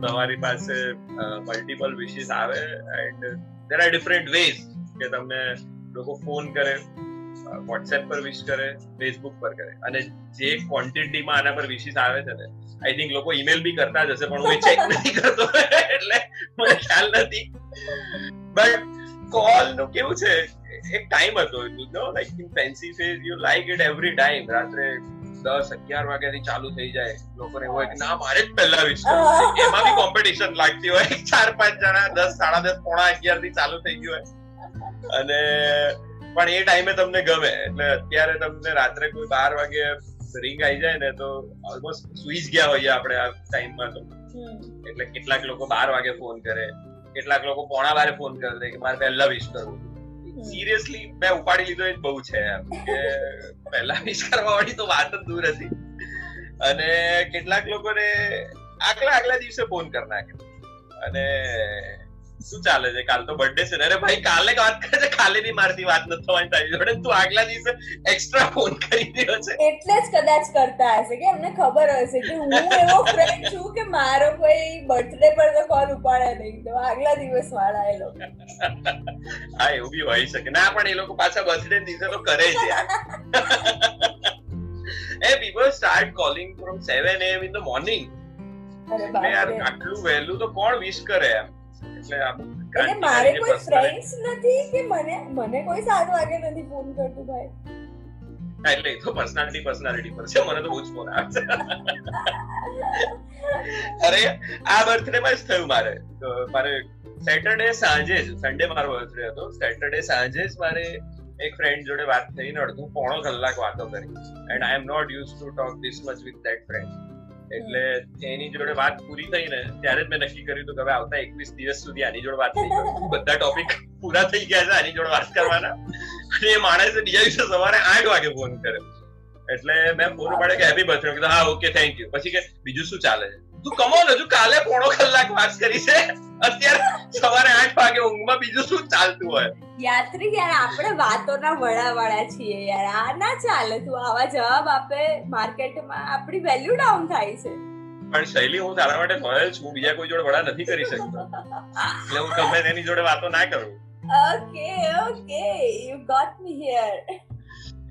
તમારી પાસે multiple wishes આવે and there are different ways કે તમને લોકો ફોન કરે વોટ્સએપ પર વિશ કરે ફેસબુક પર કરે. અને જે ક્વોન્ટિટીમાં આના પર વિશિસ આવે છે ને આઈ થિંક લોકો ઈમેલ બી કરતા જ હશે, પણ હું ચેક નથી કરતો. એટલે મને ખ્યાલ નથી. બટ કોલનું કેવું છે, એક ટાઈમ હતો you know like in fancy phase you like it every time રાત્રે દસ અગિયાર વાગ્યાથી ચાલુ થઈ જાય. લોકોને હોય કે ના મારે જ પહેલા વિશ એમાં બી કોમ્પિટિશન લાગતી હોય. ચાર પાંચ જણા દસ સાડા દસ પોણા અગિયારથી ચાલુ થઈ ગયું હોય. અને પણ એ ટાઈમે તમને ગમે. એટલે અત્યારે તમને રાત્રે કોઈ બાર વાગે રિંગ આવી જાય ને તો ઓલમોસ્ટ સુઈ જ ગયા હોઈએ આપણે આ ટાઈમમાં તો. એટલે કેટલાક લોકો બાર વાગે ફોન કરે. કેટલાક લોકો પોણા વારે ફોન કરે કે મારે પહેલા વિશ કરવું સિરિયસલી મેં ઉપાડી લીધો એ બહુ છે એમ કે પહેલા વિશ વાળી તો વાત જ દૂર હતી. અને કેટલાક લોકોને આગલા આગલા દિવસે ફોન કરી નાખે અને શું ચાલે છે? કાલ તો બર્થડે છે અરે ભાઈ કાલે વાત કરે છે કાલે બી મારથી વાત નથી થવાની તારી જોડે. તું આગલા દિવસે એક્સ્ટ્રા ફોન કરી દીધો છે. એટલે જ કદાચ કરતા હશે કે એમને ખબર હશે કે હું એવો ફ્રેન્ડ છું કે મારો કોઈ બર્થડે પર તો કોલ ઉપાડે નહીં. તો આગલા દિવસ વાળા એ લોકો. હા એવું બી હોઈ શકે. ના પણ એ લોકો પાછા બર્થડે દિવસે તો કરે છે એ people start calling from seven AM in the morning અરે યાર આટલું વહેલું તો કોણ વિશ કરે એમ? એટલે આમ મારે કોઈ ફ્રેન્ડ્સ નથી કે મને મને કોઈ સારું વાગે નથી ફોન કરતું ભાઈ. એટલે એ તો પર્સનાલિટી પર્સનાલિટી પર છે. મને તો બહુ જ ફોન આવે અરે આ બર્થડે માં જ થયું મારે. મારે સેટરડે સાંજે જ સન્ડે મારો બર્થડે હતો. સેટરડે સાંજે જ મારે એક ફ્રેન્ડ જોડે વાત થઈને અડધું પોણો કલાક વાતો કરી. And I am not use to talk this much with that friend એટલે એની જોડે વાત પૂરી થઈ ને ત્યારે જ મેં નક્કી કર્યું હતું કે હવે આવતા એકવીસ દિવસ સુધી આની જોડે વાત નહીં બધા ટોપિક પૂરા થઈ ગયા છે આની જોડે વાત કરવાના. અને એ માણસે બીજા દિવસે સવારે આઠ વાગે ફોન કર્યો. એટલે મેં ફોન પાડ્યો કે હેપી બર્થડે કીધું હા ઓકે થેન્ક યુ પછી કે બીજું શું ચાલે છે? તું કમોન હજુ કાલે પોણો કલાક વાત કરી છે. અત્યારે સવારે આઠ વાગે ઊંઘમાં બીજું શું ચાલતું હોય? યાત્રી યાર આપણે વાતોના વડા વડા છીએ યાર. આ ના ચાલે. તું આવા જવાબ આપે માર્કેટમાં આપણી વેલ્યુ ડાઉન થાય છે. પણ શૈલી હું તારા માટે લોયલ છું. બીજા કોઈ જોડે વડા નથી કરી શકતો. એટલે હું તમને તેની જોડે વાતો ના કરું. Okay okay you got me here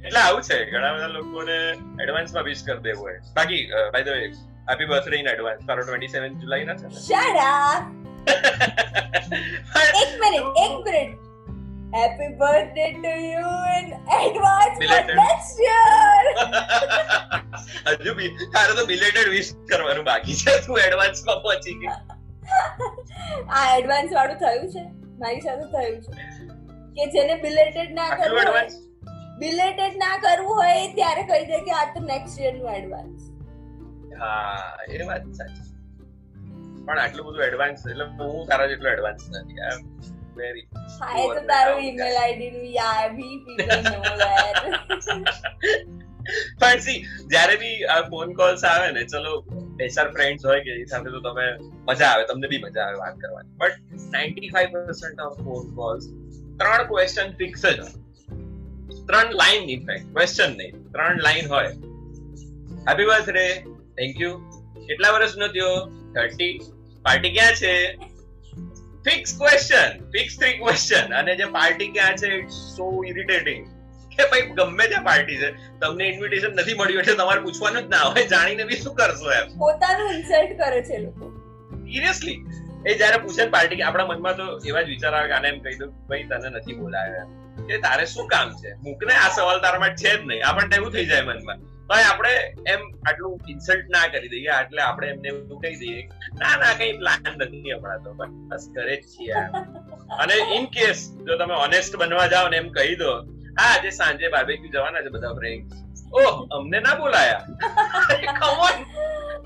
એટલે આવું છે. ઘણા બધા લોકોને એડવાન્સમાં વિશ કરી દેવું હોય. બાકી by the way happy birthday in advance તારો 27 જુલાઈ ના છે શટ અપ એક મિનિટ એક minute happy birthday to you in advance next year હજુ બી તારે તો બિલેટેડ વિશ કરવાનું બાકી છે તું એડવાન્સમાં પહોંચી ગઈ આ એડવાન્સ વાળું થયું છે? મારી સાથે થયું છે. કે જેને બિલેટેડ ના કરવું હોય બિલેટેડ ના કરવું હોય ત્યારે કહી દે કે આ તો નેક્સ્ટ યરનું એડવાન્સ હા એ વાત સાચી. પણ આટલું બધું એડવાન્સ એટલે હું તારા જેટલો એડવાન્સ નથી. આઈ એમ વેરી હા એ તો તારું ઈમેલ આઈડી નું યાર વી પીપલ નો પણ સી જ્યારે બી આ ફોન કોલ્સ આવે ને ચલો બે ચાર ફ્રેન્ડ્સ હોય કે એ સાથે તો તમે મજા આવે તમને બી મજા આવે વાત કરવાની. But ninety five percent of phone calls ત્રણ ક્વેશ્ચન ફિક્સ જ ત્રણ લાઈન ઇનફેક્ટ ક્વેશ્ચન નહીં ત્રણ લાઈન હોય. હેપી બર્થડે થેન્ક યુ કેટલા વર્ષનો થયો? થર્ટી પાર્ટી ક્યાં છે? Fix question fix three question અને જે પાર્ટી ક્યાં છે ઇટ્સ સો ઇરિટેટિંગ કે ભાઈ ગમે ત્યાં પાર્ટી છે. તમને ઇન્વિટેશન નથી મળ્યું એટલે તમારે પૂછવાનું જ ના હોય. જાણીને બી શું કરશો એમ? પોતાનું ઇન્સલ્ટ કરે છે લોકો. સિરિયસલી એ જયારે પૂછે પાર્ટી આપણા મનમાં તો એવા જ વિચાર આવે કે આને એમ કહી દઉં ભાઈ તને નથી બોલાયો એમ કે તારે શું કામ છે? મૂકને આ સવાલ તારા માટે છે જ નહીં. આપણને એવું થઈ જાય મનમાં. તો આપણે એમ આટલું ઇન્સલ્ટ ના કરી દઈએ એટલે આપણે એમને એવું કહી દઈએ ના ના કઈ પ્લાન નથી હમણાં તો બસ ઘરે જ છીએ અને ઇન કેસ જો તમે ઓનેસ્ટ બનવા જાઓ ને એમ કહી દો હા આજે સાંજે બાર્બેક્યુ જવાના છે બધા ફ્રેન્ડ ઓહ અમને ના બોલાયા? કમોન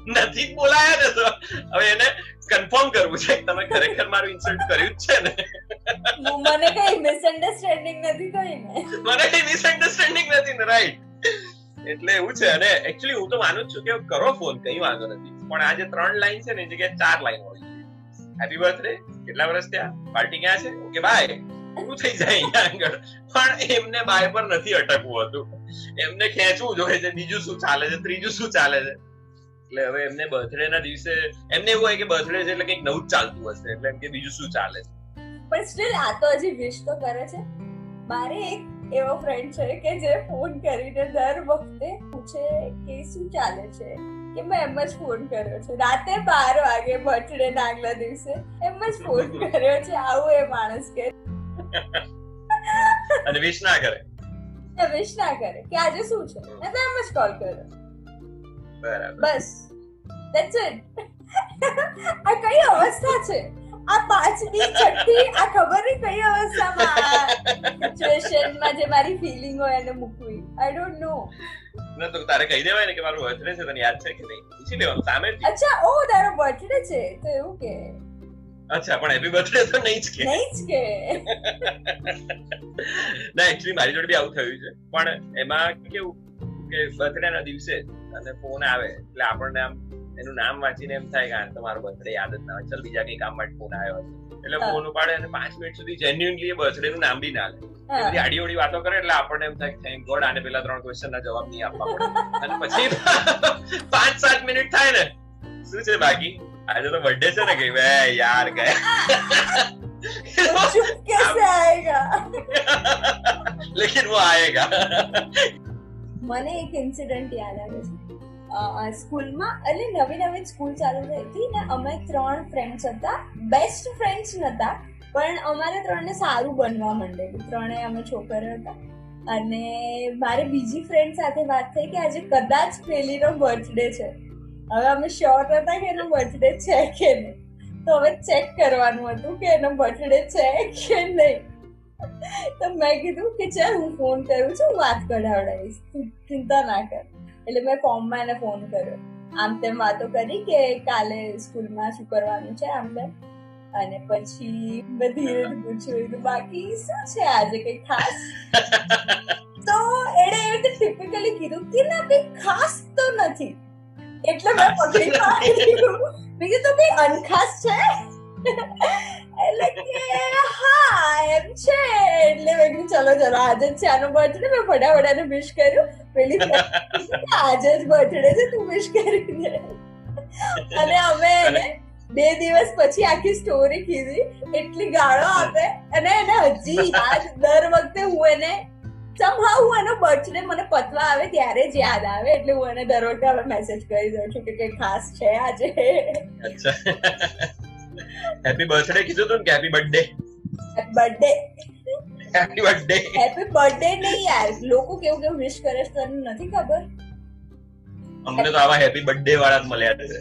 નથી બોલાયા ને તો. હવે એને કન્ફર્મ કરવું છે તમે ખરેખર મારું ઇન્સલ્ટ કર્યું જ છે ને. મને કઈ મિસઅન્ડરસ્ટેન્ડિંગ નથી થઈ ને. મને કઈ મિસઅન્ડરસ્ટેન્ડિંગ નથી ને રાઈટ એટલે એવું છે. અને એકચ્યુઅલી હું તો માનું છું કે કરો ફોન કઈ વાંધો નથી. પણ આ જે ત્રણ લાઈન છે ને, એ જગ્યાએ ચાર લાઈન હોય. હેપી બર્થડે કેટલા વર્ષ થયા? પાર્ટી ક્યાં છે? ઓકે બાય પૂરું થઈ જાય અહીંયા આગળ. પણ એમને બાય પર નથી અટકવું હતું. એમને ખેંચવું જોઈએ છે. બીજું શું ચાલે છે? ત્રીજું શું ચાલે છે? એટલે હવે એમને બર્થડે ના દિવસે, એમને એવું હોય કે બર્થડે છે એટલે કંઈક નવું જ ચાલતું હશે. એટલે એમ કે બીજું શું ચાલે છે? પણ સ્ટીલ આ તો હજી વિશ તો કરે છે. મારે એક એવો ફ્રેન્ડ છે કે જે ફોન કરીને દર વખતે પૂછે કે શું ચાલે છે? કે મેં એમ જ ફોન કર્યો છે. રાતે બાર વાગે બર્થડે ના આગલા દિવસે એમ જ ફોન કર્યો છે. આવું એ માણસ કે અને વિશ ના કરે. વિશ ના કરે કે આજે શું છે? મેં તો એમ જ કોલ કર્યો. બરાબર. બસ. ધેટ્સ ઇટ આ કઈ અવસ્થા છે? આ પાંચમી છઠ્ઠી આ ખબર નહીં કઈ અવસ્થામાં? સિચ્યુએશનમાં જે મારી ફિલિંગ હોય એને મૂકવી. આઈ ડોન્ટ નો ના તો તારે કહી દેવાય ને કે મારું બર્થડે છે તને યાદ છે કે નહીં? પૂછી લેવાનું સામે અચ્છા ઓ તારો બર્થડે છે. તો એવું કે. અચ્છા પણ હેપી બર્થડે તો નહીં જ કે. નહીં જ કે. ના એક્ચ્યુઅલી મારી જોડે બી આવું થયું છે. પણ એમાં કેવું કે બર્થડે ના દિવસે અને ફોન આવે એટલે આપણને આમ એનું નામ વાંચીને એમ થાય કે આ તો મારો બર્થડે યાદ જ ના હોય. ચાલ બીજા કઈ કામ માટે ફોન આવ્યો છે એટલે ફોન ઉપાડે અને પાંચ મિનિટ સુધી જેન્યુનલી બર્થડે નું નામ બી ના લે. બધી આડી ઓડી વાતો કરે એટલે આપણને એમ થાય થેન્ક ગોડ આને પેલા ત્રણ ક્વેશ્ચન ના જવાબ નહીં આપવા પડે. અને પછી પાંચ સાત મિનિટ થાય ને શું છે બાકી? આજે તો બર્થડે છે ને કે બે યાર ગયા લેકિન વો આયેગા. મને એક ઇન્સિડન્ટ યાદ આવે છે. સ્કૂલમાં. એટલે નવી નવી સ્કૂલ ચાલુ થઈ હતી ને અમે ત્રણ ફ્રેન્ડ્સ હતા. બેસ્ટ ફ્રેન્ડ્સ નતા, પણ અમારે ત્રણને સારું બનવા માંડેલું. ત્રણેય અમે છોકરા હતા. અને મારે બીજી ફ્રેન્ડ સાથે વાત થઈ કે આજે કદાચ પેલીનો બર્થડે છે. હવે અમે શ્યોર હતા કે એનો બર્થડે છે કે નહીં? તો હવે ચેક કરવાનું હતું કે એનો બર્થડે છે કે નહીં? તો મેં કીધું કે ચાલ હું ફોન કરું છું વાત કઢાવડાવીશ. ચિંતા ના કર. એટલે મેં ફોર્મમાં એને ફોન કર્યો. આમ તેમ વાતો કરી કે કાલે સ્કૂલમાં શું કરવાનું છે આમ તેમ. અને પછી મેં ધીરે પૂછ્યું કીધું, બાકી શું છે આજે કઈ ખાસ? તો એણે એવી રીતે ટિપિકલી કીધું કે ના કઈ ખાસ તો નથી. એટલે મેં પકડી પાડ્યું મેં કીધું કઈ અનખાસ છે? કે હા એમ છે એટલે ચલો ચલો આજે જ છે આનો બર્થડે મેં ફટાફટ એને વિશ કર્યું આજે જ બર્થડે છે તું વિશ કરી દે અને અમે બે દિવસ પછી આખી સ્ટોરી કીધી એટલી ગાળો આપે અને એને હજી યાદ દર વખતે હું એને somehow હું એનો બર્થડે મને પતવા આવે ત્યારે જ યાદ આવે એટલે હું એને દર વખતે મેસેજ કરી દઉં છું કે કઈ ખાસ છે આજે અચ્છા. હેપી બર્થડે કીધું તું કે happy birthday birthday happy birthday happy birthday નહીં યાર. લોકો કેવું કેવું વિશ કરે છે તને નથી ખબર? અમને તો આવા હેપી બર્થડે વાળા જ મળ્યા છે.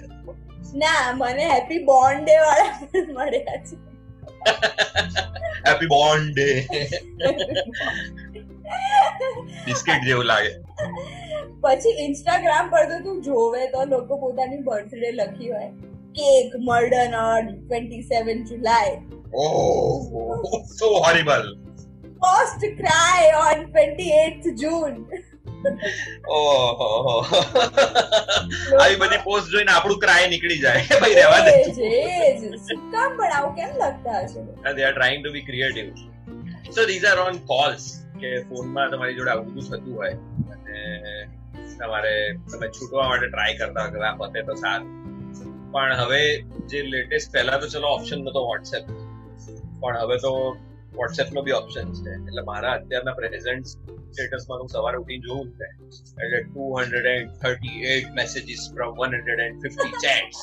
ના મને હેપી બોન્ડે વાળા મળ્યા છે. હેપી બોન્ડે બિસ્કિટ જેવું લાગે. પછી ઇન્સ્ટાગ્રામ પર તો તું જોવે તો લોકો પોતાની બર્થડે લખી હોય. Cake murdered on twenty seven July oh so Forced to cry twenty eight June ઓહો આવી બધી પોસ્ટ જોઈને આપણું ક્રાય નીકળી જાય. ભાઈ રહેવા દે. કામ પણ આવું કેમ લખતા હશે? They are trying to be creative so these are on calls કે ફોનમાં તમારી જોડે આવું બધું થતું હોય. અને તમારે તમે છૂટવા માટે ટ્રાય કરતા હોય કે આ પતે તો સારું. પણ હવે જે લેટેસ્ટ પહેલા તો ચલો ઓપ્શન નતો વોટ્સએપ પણ હવે તો વોટ્સએપ નો બી ઓપ્શન છે. એટલે મારા અત્યારના પ્રેઝન્ટ સ્ટેટસમાં હું સવારે ઉઠીને જોઉં છે એટલે two hundred and thirty eight messages from one hundred and fifty chats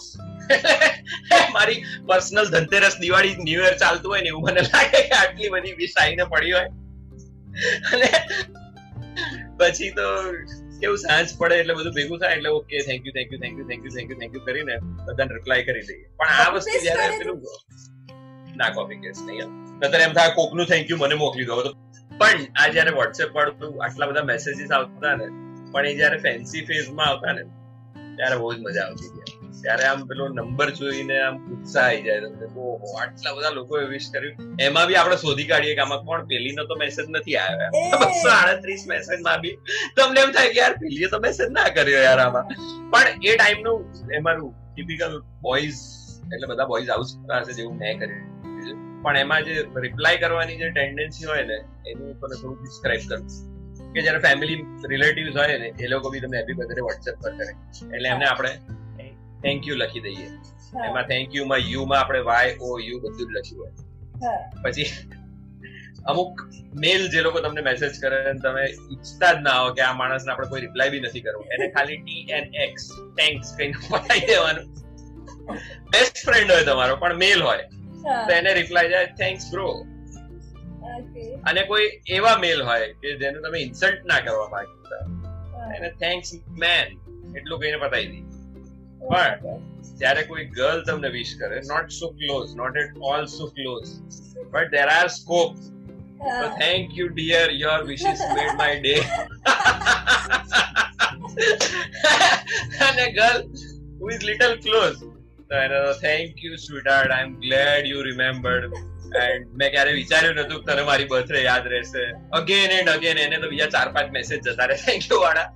મારી personal Dhanteras Diwali new year ચાલતું હોય ને એવું મને લાગે કે આટલી બધી વિશ આવીને પડી હોય. અને પછી તો કેવું સાંજ પડે એટલે બધું ભેગું થાય એટલે okay thank you thank you thank you thank you thank you thank you કરીને બધાને રિપ્લાય કરી દઈએ. પણ આ વસ્તુ જયારે પેલું ના કોપી કેસ નહીં નતર એમ થાય કોકનું થેન્ક યુ મને મોકલી દો. પણ આ જયારે વોટ્સએપ પર આટલા બધા મેસેજીસ આવતા ને પણ એ જયારે ફેન્સી ફેઝમાં આવતા ને ત્યારે બહુ જ મજા આવતી. ત્યારે આમ પેલો નંબર જોઈને આમ ઉત્સાહ આવી જાય. તમને ઓહો આટલા બધા લોકોએ વિશ કર્યું. એમાં બી આપણે શોધી કાઢીએ કે આમાં કોણ પેલીનો તો મેસેજ નથી આવ્યો. બસો આડત્રીસ મેસેજમાં બી તમને એમ થાય કે યાર પેલીએ તો મેસેજ ના કર્યો યાર આમાં. પણ એ ટાઈમનું એમાંનું ટિપિકલ બોયઝ એટલે બધા બોયઝ કરતા હશે જેવું મેં કર્યું. પણ એમાં જે રિપ્લાય કરવાની જે ટેન્ડન્સી હોય ને એનું તમે થોડું ડિસ્ક્રાઇબ કરું કે જયારે ફેમિલી રિલેટિવ્સ હોય ને એ લોકો બી તમને હેપી બર્થડે વોટ્સએપ પર કરે. એટલે એમને આપણે થેન્ક યુ લખી દઈએ. એમાં થેન્ક યુ માં યુ માં આપણે વાય ઓ યુ બધું જ લખ્યું હોય. પછી અમુક મેલ જે લોકો તમને મેસેજ કરે અને તમે ઈચ્છતા જ ના હો કે આ માણસને આપણે કોઈ રિપ્લાય બી નથી કરવું. એને ખાલી ટી એન એક્સ થેન્ક્સ કહીને પતાવી દેવાનું. બેસ્ટ ફ્રેન્ડ હોય તમારો પણ મેલ હોય. તો એને રિપ્લાય જાય થેન્ક્સ બ્રો અને કોઈ એવા મેલ હોય કે જેને તમે ઇન્સલ્ટ ના કરવા માંગતા. એને થેન્ક્સ મેન એટલું કહીને પતાવી દી પણ જ્યારે કોઈ ગર્લ તમને વિશ કરે not so close not at all so close but there are scope thank So thank you, dear. Your wishes made my day. and a girl who is little close. So, I know, thank you, sweetheart. I'm glad you remembered. And મેં ક્યારે વિચાર્યું નતું કે તને મારી birthday યાદ રહેશે again and again એને તો બીજા ચાર પાંચ મેસેજ જતા રહે થેન્ક યુ વાળા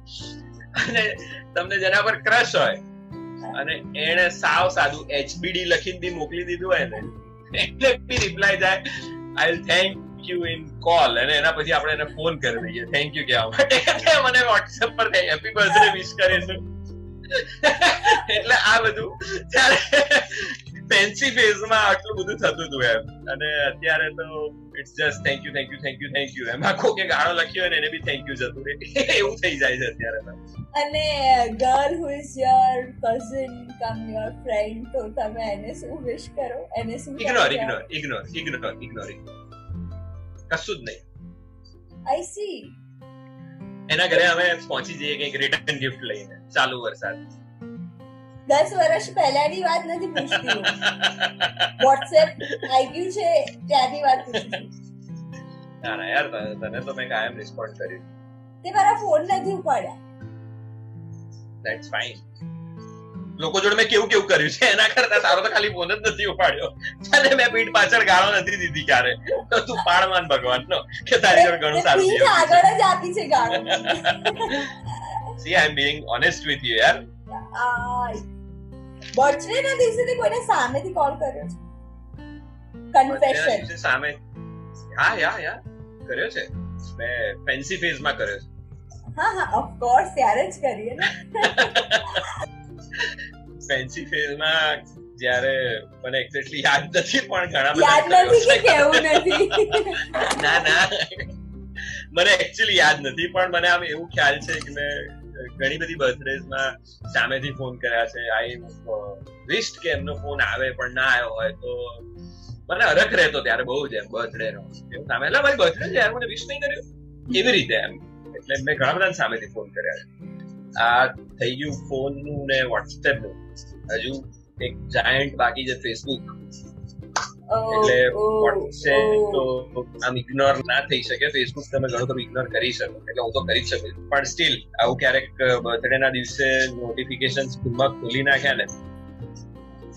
અને તમને જેના પર ક્રશ હોય અને એને સાવ સાદું એચબીડી લખીને બી મોકલી દીધું હોય ને, એટલે બી રિપ્લાય જાય I thank you in call અને એના પછી આપણે એને ફોન કરી દઈએ થેન્ક યુ કહેવા માટે. મને વોટ્સએપ પર હેપી બર્થડે વિશ કરીશું. એટલે આ બધું ત્યારે ફેન્સી ફેઝમાં આટલું બધું થતું હતું એમ. અને અત્યારે તો it's just thank you thank you thank you thank you એમ. આખો કે ગાળો લખ્યો હોય ને એને બી થેન્ક યુ જતું રહે. એવું થઈ જાય છે અત્યારે તો. અને girl who is your cousin come your friend તો તમે એને શું વિશ કરો? એને શું ignore ignore ignore ignore ignore કશું જ નહીં. આઈ સી એના ઘરે અમે પહોંચી જઈએ કંઈક રિટર્ન ગિફ્ટ લઈને. ચાલુ વરસાદ. દસ વર્ષ પહેલાની વાત નથી પૂછતી વોટ્સએપ આવી ગયું છે ત્યાંની વાત પૂછતી ના ના યાર તને તને તો મેં કાયમ રિસ્પોન્ડ કર્યું. તે મારા ફોન નથી ઉપાડ્યા. ધેટ્સ ફાઇન લોકો જોડે મેં કેવું કેવું કર્યું છે? એના કરતા તારો તો ખાલી ફોન જ નથી ઉપાડ્યો. અને મેં પીઠ પાછળ ગાળો નથી દીધી ક્યારે? તો તું પાડવાન ભગવાન નો કે તારી જોડે ઘણું સારું છે આગળ જ આપી છે ગાળો. See I am being honest with you યાર બર્થડે ના દિવસે તે કોઈને સામેથી કોલ કર્યો છે. કન્ફેશન સામે હા યા યા કર્યો છે. મેં ફેન્સી ફેઝમાં કર્યો છે. હા હા ઓફ કોર્સ ત્યારે જ કરીએ ને. ફેન્સી ફેઝમાં જ્યારે મને એક્ઝેક્ટલી યાદ નથી પણ ઘણા બધા યાદ નથી કે કેવું નથી. ના ના. મને એક્ચ્યુઅલી યાદ નથી પણ મને આમ એવું ખ્યાલ છે કે મેં ઘણી બધી બર્થડેઝમાં સામેથી ફોન કર્યા છે. આઈ વિસ્ટ કે એમનો ફોન આવે પણ ના આવ્યો હોય તો મને અરખ રહેતો ત્યારે બહુ જ એમ બર્થડે નો સામે એટલે મારી બર્થડે છે યાર, મને વિશ નહીં કર્યું. એવી રીતે એમ. એટલે મેં ઘણા બધા સામેથી ફોન કર્યા છે. આ થઈ ગયું ફોનનું ને વોટ્સએપનું હજુ એક જાયન્ટ બાકી છે ફેસબુક એટલે તો આમ ઇગ્નોર ના થઈ શકે. ફેસબુક તમે ઘણું તમે ઇગ્નોર કરી શકો. એટલે હું તો કરી જ શકું. પણ સ્ટીલ આવું ક્યારેક બર્થડે ના દિવસે નોટિફિકેશન સ્કૂલમાં ખોલી નાખ્યા ને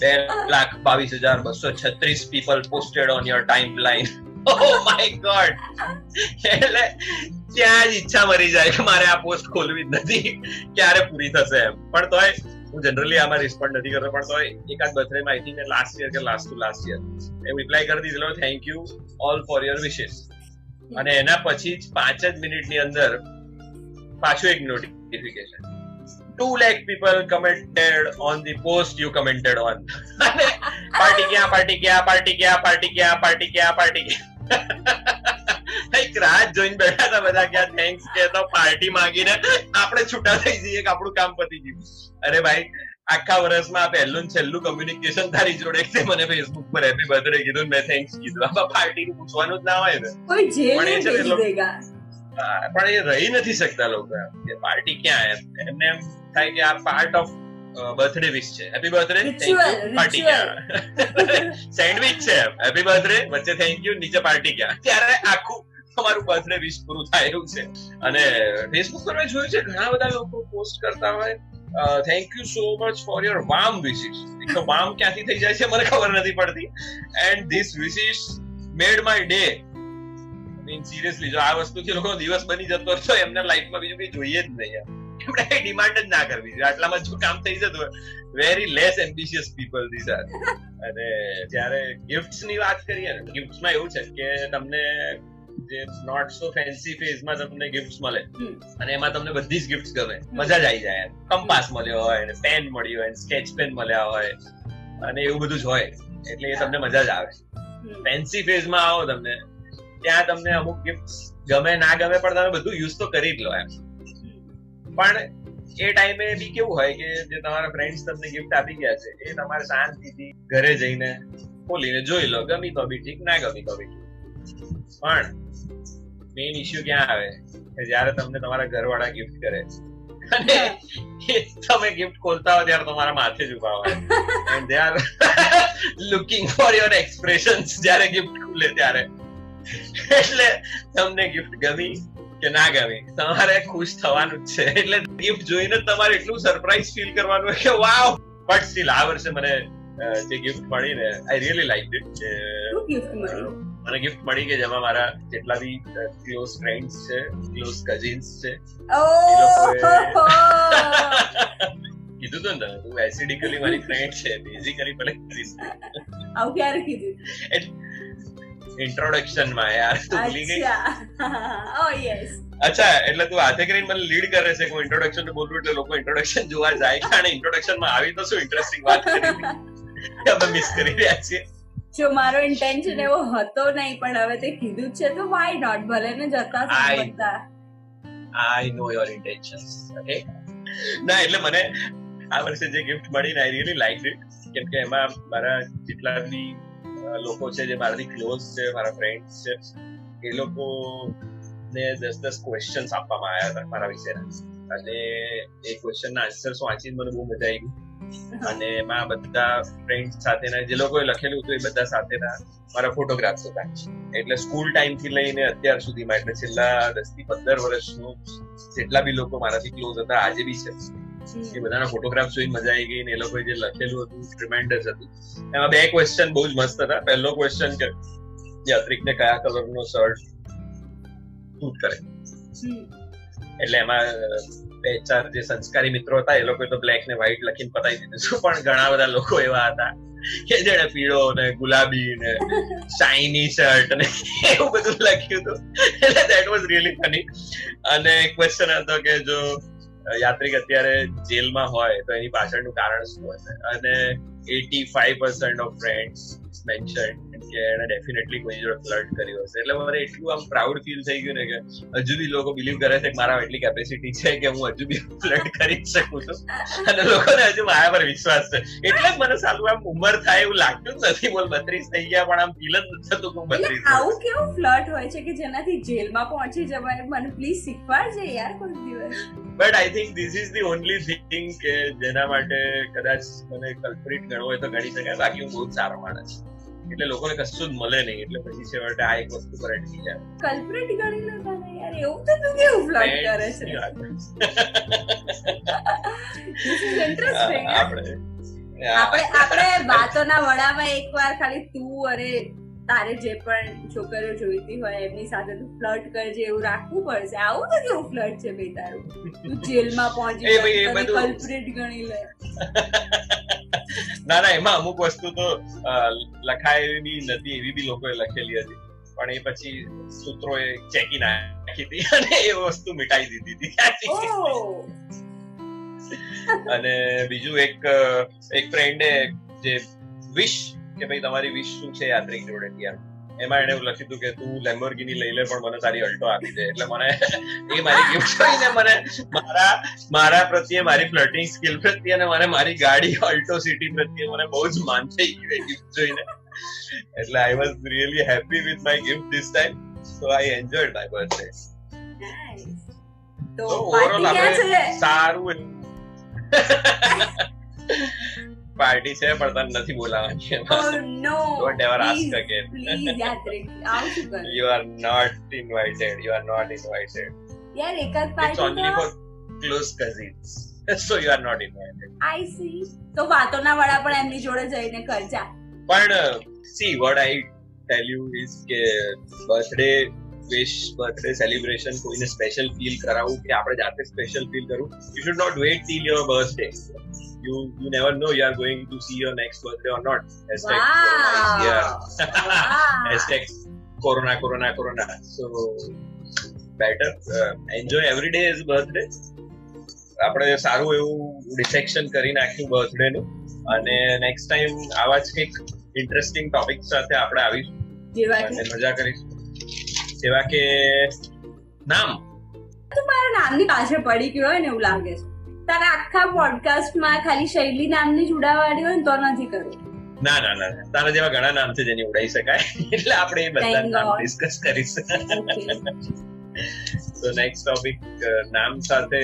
બે લાખ બાવીસ હજાર બસો છત્રીસ people posted on your timeline oh my god એટલે ત્યાં જ ઈચ્છા મરી જાય કે મારે આ પોસ્ટ ખોલવી જ નથી. ક્યારે પૂરી થશે એમ. પણ તોય હું જનરલી આમાં રિસ્પોન્ડ નથી કરતો, પણ તો એકાદ બર્થડે માં આઈ થિંક લાસ્ટ યર કે લાસ્ટ ટુ લાસ્ટ યર એમ રિપ્લાય કરી દીધેલો thank you all for your wishes અને એના પછી જ પાંચ જ મિનિટની અંદર પાછું એક notification two lakh people commented on the post you commented on party ક્યાં પાર્ટી ક્યાં પાર્ટી ક્યાં પાર્ટી ક્યાં પાર્ટી ક્યાં પાર્ટી ક્યાં? એક રાત જોઈને બેઠા હતા બધા કે થેન્ક્સ કે તો પાર્ટી માંગીને આપણે છૂટા થઈ જઈએ કે આપણું કામ પતી ગયું. અરે ભાઈ આખા વર્ષમાં આ પહેલું છેલ્લું કમ્યુનિકેશન તારી જોડે છે. મને ફેસબુક પર હેપી બર્થડે કીધું મેં થેન્ક્સ કીધું. આ પાર્ટી નું પૂછવાનું જ ના હોય ને. પણ એ છે પણ એ રહી નથી શકતા લોકો કે પાર્ટી ક્યાં એમ એમને એમ થાય કે આ પાર્ટ ઓફ બર્થડે વિશ છે. હેપી બર્થડે પાર્ટી ક્યાં? સેન્ડવિચ છે હેપી બર્થડે વચ્ચે થેન્ક યુ નીચે પાર્ટી ક્યાં? ત્યારે આખું તમારું બર્થડે વિશ પૂરું થાય એવું છે. અને ફેસબુક પર મેં જોયું છે, ઘણા બધા લોકો પોસ્ટ કરતા હોય. Thank you so much for your warm wishes તો વામ ક્યાંથી થઈ જાય છે મને ખબર નથી પડતી. And this wishes made my day mean seriously જો આ વસ્તુથી લોકો દિવસ બની જતો હતો એમના લાઈફમાં બીજું કઈ જોઈએ જ નહીં એમ. એમણે ડિમાન્ડ જ ના કરવી જોઈએ. આટલામાં જો કામ થઈ જતું હોય very less ambitious people this are અને જ્યારે ગિફ્ટ્સની વાત કરીએ ને ગિફ્ટ્સમાં એવું છે કે તમને જે નોટ સો ફેન્સી ફેઝમાં તમને ગિફ્ટ મળે. અને એમાં તમને બધી જ ગિફ્ટ ગમે. મજા જ આવી જાય. કંપાસ મળ્યો હોય પેન મળ્યું હોય સ્કેચ પેન મળ્યા હોય અને એવું બધું જ હોય. એટલે એ તમને મજા જ આવે. ફેન્સી ફેઝમાં આવો તમને. ત્યાં તમને અમુક ગિફ્ટ ગમે ના ગમે પણ તમે બધું યુઝ તો કરી જ લો એમ. પણ એ ટાઈમે બી કેવું હોય કે જે તમારા ફ્રેન્ડ્સ તમને ગિફ્ટ આપી ગયા છે એ તમારે શાંતિથી ઘરે જઈને ખોલીને જોઈ લો ગમી તો બી ઠીક ના ગમી તો બી ઠીક. પણ મેઇન ઇશ્યુ ક્યાં આવે? કે જ્યારે તમને તમારા ઘરવાળા ગિફ્ટ કરે. અને તમે ગિફ્ટ ખોલતા હો ત્યારે તમારા માથે જ ઊભા હોય. And they are looking for your expressions જ્યારે ગિફ્ટ ખુલે ત્યારે. એટલે તમને ગિફ્ટ ગમી કે ના ગમી? તમારે ખુશ થવાનું જ છે. એટલે ગિફ્ટ જોઈને તમારે એટલું સરપ્રાઈઝ ફીલ કરવાનું કે વાવ બટ સ્ટીલ આ વર્ષે મને જે ગિફ્ટ મળી ને આઈ રિયલી લાઈક ઇટ મને ગિફ્ટ મળી કે જેમાં મારા જેટલા બી ક્લોઝ ફ્રેન્ડ્સ છે ક્લોઝ કઝિન્સ છે. કીધું તો ને તું એસિડિકલી મારી ફ્રેન્ડ છે બેઝિકલી ભલે આવું ક્યારે કીધું? ઇન્ટ્રોડક્શનમાં યાર તું ભૂલી ગઈ. ઓ યસ અચ્છા એટલે તું હાથે કરીને મને લીડ કરે છે કે હું ઇન્ટ્રોડક્શન બોલું એટલે લોકો ઇન્ટ્રોડક્શન જોવા જાય કારણ ઇન્ટ્રોડક્શનમાં આવી તો શું ઇન્ટરેસ્ટિંગ વાત કરી. અમે મિસ કરી રહ્યા છીએ. જો મારો ઇન્ટેન્શન એવો હતો નહીં પણ હવે તે કીધું છે તો વાય નોટ ભલે ને જતા I- I know your intentions okay ના એટલે મને આ વર્ષે જે ગિફ્ટ મળી ને આઈ રિયલી લાઈક ઇટ કેમ કે એમાં મારા જેટલા બી લોકો છે જે મારાથી ક્લોઝ છે મારા ફ્રેન્ડ્સ છે એ લોકો ને દસ દસ ક્વેશ્ચન્સ આપવામાં આવ્યા હતા મારા વિશેના. અને એ ક્વેશ્ચન ના આન્સર્સ વાંચીને મને બહુ મજા આવી. અને એમાં બધા ફ્રેન્ડ સાથેના જે લોકોએ લખેલું હતું એ બધા સાથેના મારા ફોટોગ્રાફ્સ હતા. એટલે સ્કૂલ ટાઈમથી લઈને અત્યાર સુધીમાં એટલે છેલ્લા દસથી પંદર વર્ષનું જેટલા બી લોકો મારાથી ક્લોઝ હતા આજે બી છે. એ બધાના ફોટોગ્રાફ જોઈને મજા આવી ગઈ ને એ લોકોએ જે લખેલું હતું રિમાઇન્ડર્સ હતું. એમાં બે ક્વેશ્ચન બહુ જ મસ્ત હતા. પહેલો ક્વેશ્ચન કે યાત્રિકને કયા કલરનો શર્ટ સૂટ કરે? એટલે એમાં બે ચાર જે સંસ્કારી મિત્રો હતા, એ લોકોએ તો બ્લેક ને વ્હાઈટ લખીને પતાવી દીધું છું. પણ ઘણા બધા લોકો એવા હતા કે જેને પીળો ને ગુલાબી ને શાઇની શર્ટ ને એવું બધું લખ્યું હતું. એટલે દેટ વોઝ રિયલી ફની અને ક્વેશ્ચન હતો કે જો યાત્રિક અત્યારે જેલમાં હોય તો એની પાછળનું કારણ શું હશે? અને eighty five percent of friends mention કે એને ડેફિનેટલી કોઈ જોડે ફ્લર્ટ કર્યું હશે. એટલે મને એટલું આમ પ્રાઉડ ફીલ થઈ ગયું ને કે હજુ બી લોકો બિલીવ કરે છે કે મારા એટલી કેપેસિટી છે કે હું હજુ બી ફ્લર્ટ કરી શકું છું. અને લોકોને હજુ મારા પર વિશ્વાસ છે. એટલે જ મને સાલું આમ ઉંમર થાય એવું લાગતું જ નથી. બોલ બત્રીસ થઈ ગયા પણ આમ ફીલ જ નથી થતું કે હું બત્રીસ આવું કેવું ફ્લર્ટ હોય છે કે જેનાથી જેલમાં પહોંચી જવાય? મને પ્લીઝ શીખવાડજે યાર કોઈ દિવસ. But I think this is the only thing કે જેના માટે કદાચ મને કલ્પરિટ ગણવો હોય તો ગણી શકાય બાકી હું બહુ સારો માણસ એટલે લોકોને કશું જ મળે નહીં. એટલે પછી છે માટે આ એક વસ્તુ પર અટકી જાય. કલ્પરેટ ગણી લો તને યાર એવું તો તું કેવું ફ્લર્ટ કરે છે? ની યાર. આપણે આપણે આપણે વાતોના વડામાં એકવાર ખાલી તું અરે તારે જે પણ છોકરીઓ જોઈતી હોય એમની સાથે તું ફ્લર્ટ કરજે એવું રાખવું પડશે. આવું તો કેવું ફ્લર્ટ છે ભાઈ તારું? તું જેલમાં પહોંચી કલ્પરેટ ગણી લે. ના ના એમાં અમુક વસ્તુ તો બી નથી એવી બી લોકોએ લખેલી હતી. પણ એ પછી સૂત્રોએ ચેકી નાખી હતી અને એ વસ્તુ મિટાઈ દીધી હતી. અને બીજું એક એક ફ્રેન્ડે જે વિશ કે ભાઈ તમારી વિશ શું છે યાત્રિક જોડે એમ એમાં એને એવું લખી દીધું કે તું લેમ્બોર્ગિની લઈ લે પણ મને તારી અલ્ટો આપી દે. એટલે મને એ મારી ગિફ્ટ જોઈને મને મારા મારા પ્રત્યે મારી ફ્લર્ટિંગ સ્કિલ પ્રત્યે અને મને મારી ગાડી અલ્ટો સિટી પ્રત્યે મને બહુ જ માન થઈ ગયું ગિફ્ટ જોઈને. એટલે I was really happy with my gift this time so I enjoyed my birthday તો ઓવરઓલ આપણે સારું પાર્ટી છે પણ તને નથી બોલાવવાની again. Please યાત્રિક આવું શું કરે? You are not invited. You are not invited. યાર એકાદ party for close cousins. So you are not invited. I see તો વાતોના વડા પણ એમની જોડે જઈને કરજા પણ see what I tell you is કે બર્થડે વિશ બર્થડે સેલિબ્રેશન કોઈને સ્પેશિયલ ફીલ કરાવવું કે આપણે જાતે સ્પેશિયલ ફીલ કરવું you should not wait till your birthday you you never know you are going to see your next birthday or not hashtag wow corona, corona corona corona so better enjoy every day is birthday આપણે સારું એવું dissection કરી નાખ્યું birthday નું. અને next time આવા જ કંઈક ઇન્ટરેસ્ટિંગ ટોપિક સાથે આપણે આવીશું. અને મજા કરીશું. જેવા કે નામ? તો મારા નામની પાછળ પડી ગયો હોય ને એવું લાગે છે. તારા આખા પોડકાસ્ટમાં ખાલી શૈલી નામની જ ઉડાવાડી હોય ને તો નથી કરવું ના ના ના. તારા જેવા ઘણા નામ છે જેની ઉડાઈ શકાય. એટલે આપણે એ બધા નામ ડિસ્કસ કરીશું. તો નેક્સ્ટ ટોપિક નામ સાથે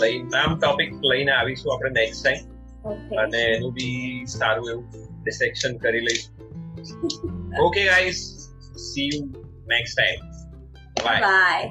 લઈ નામ ટોપિક લઈને આવીશું આપણે નેક્સ્ટ ટાઈમ અને એનું બી સારું એવું ડિસેક્શન કરી લઈશું. Okay guys see you next time bye bye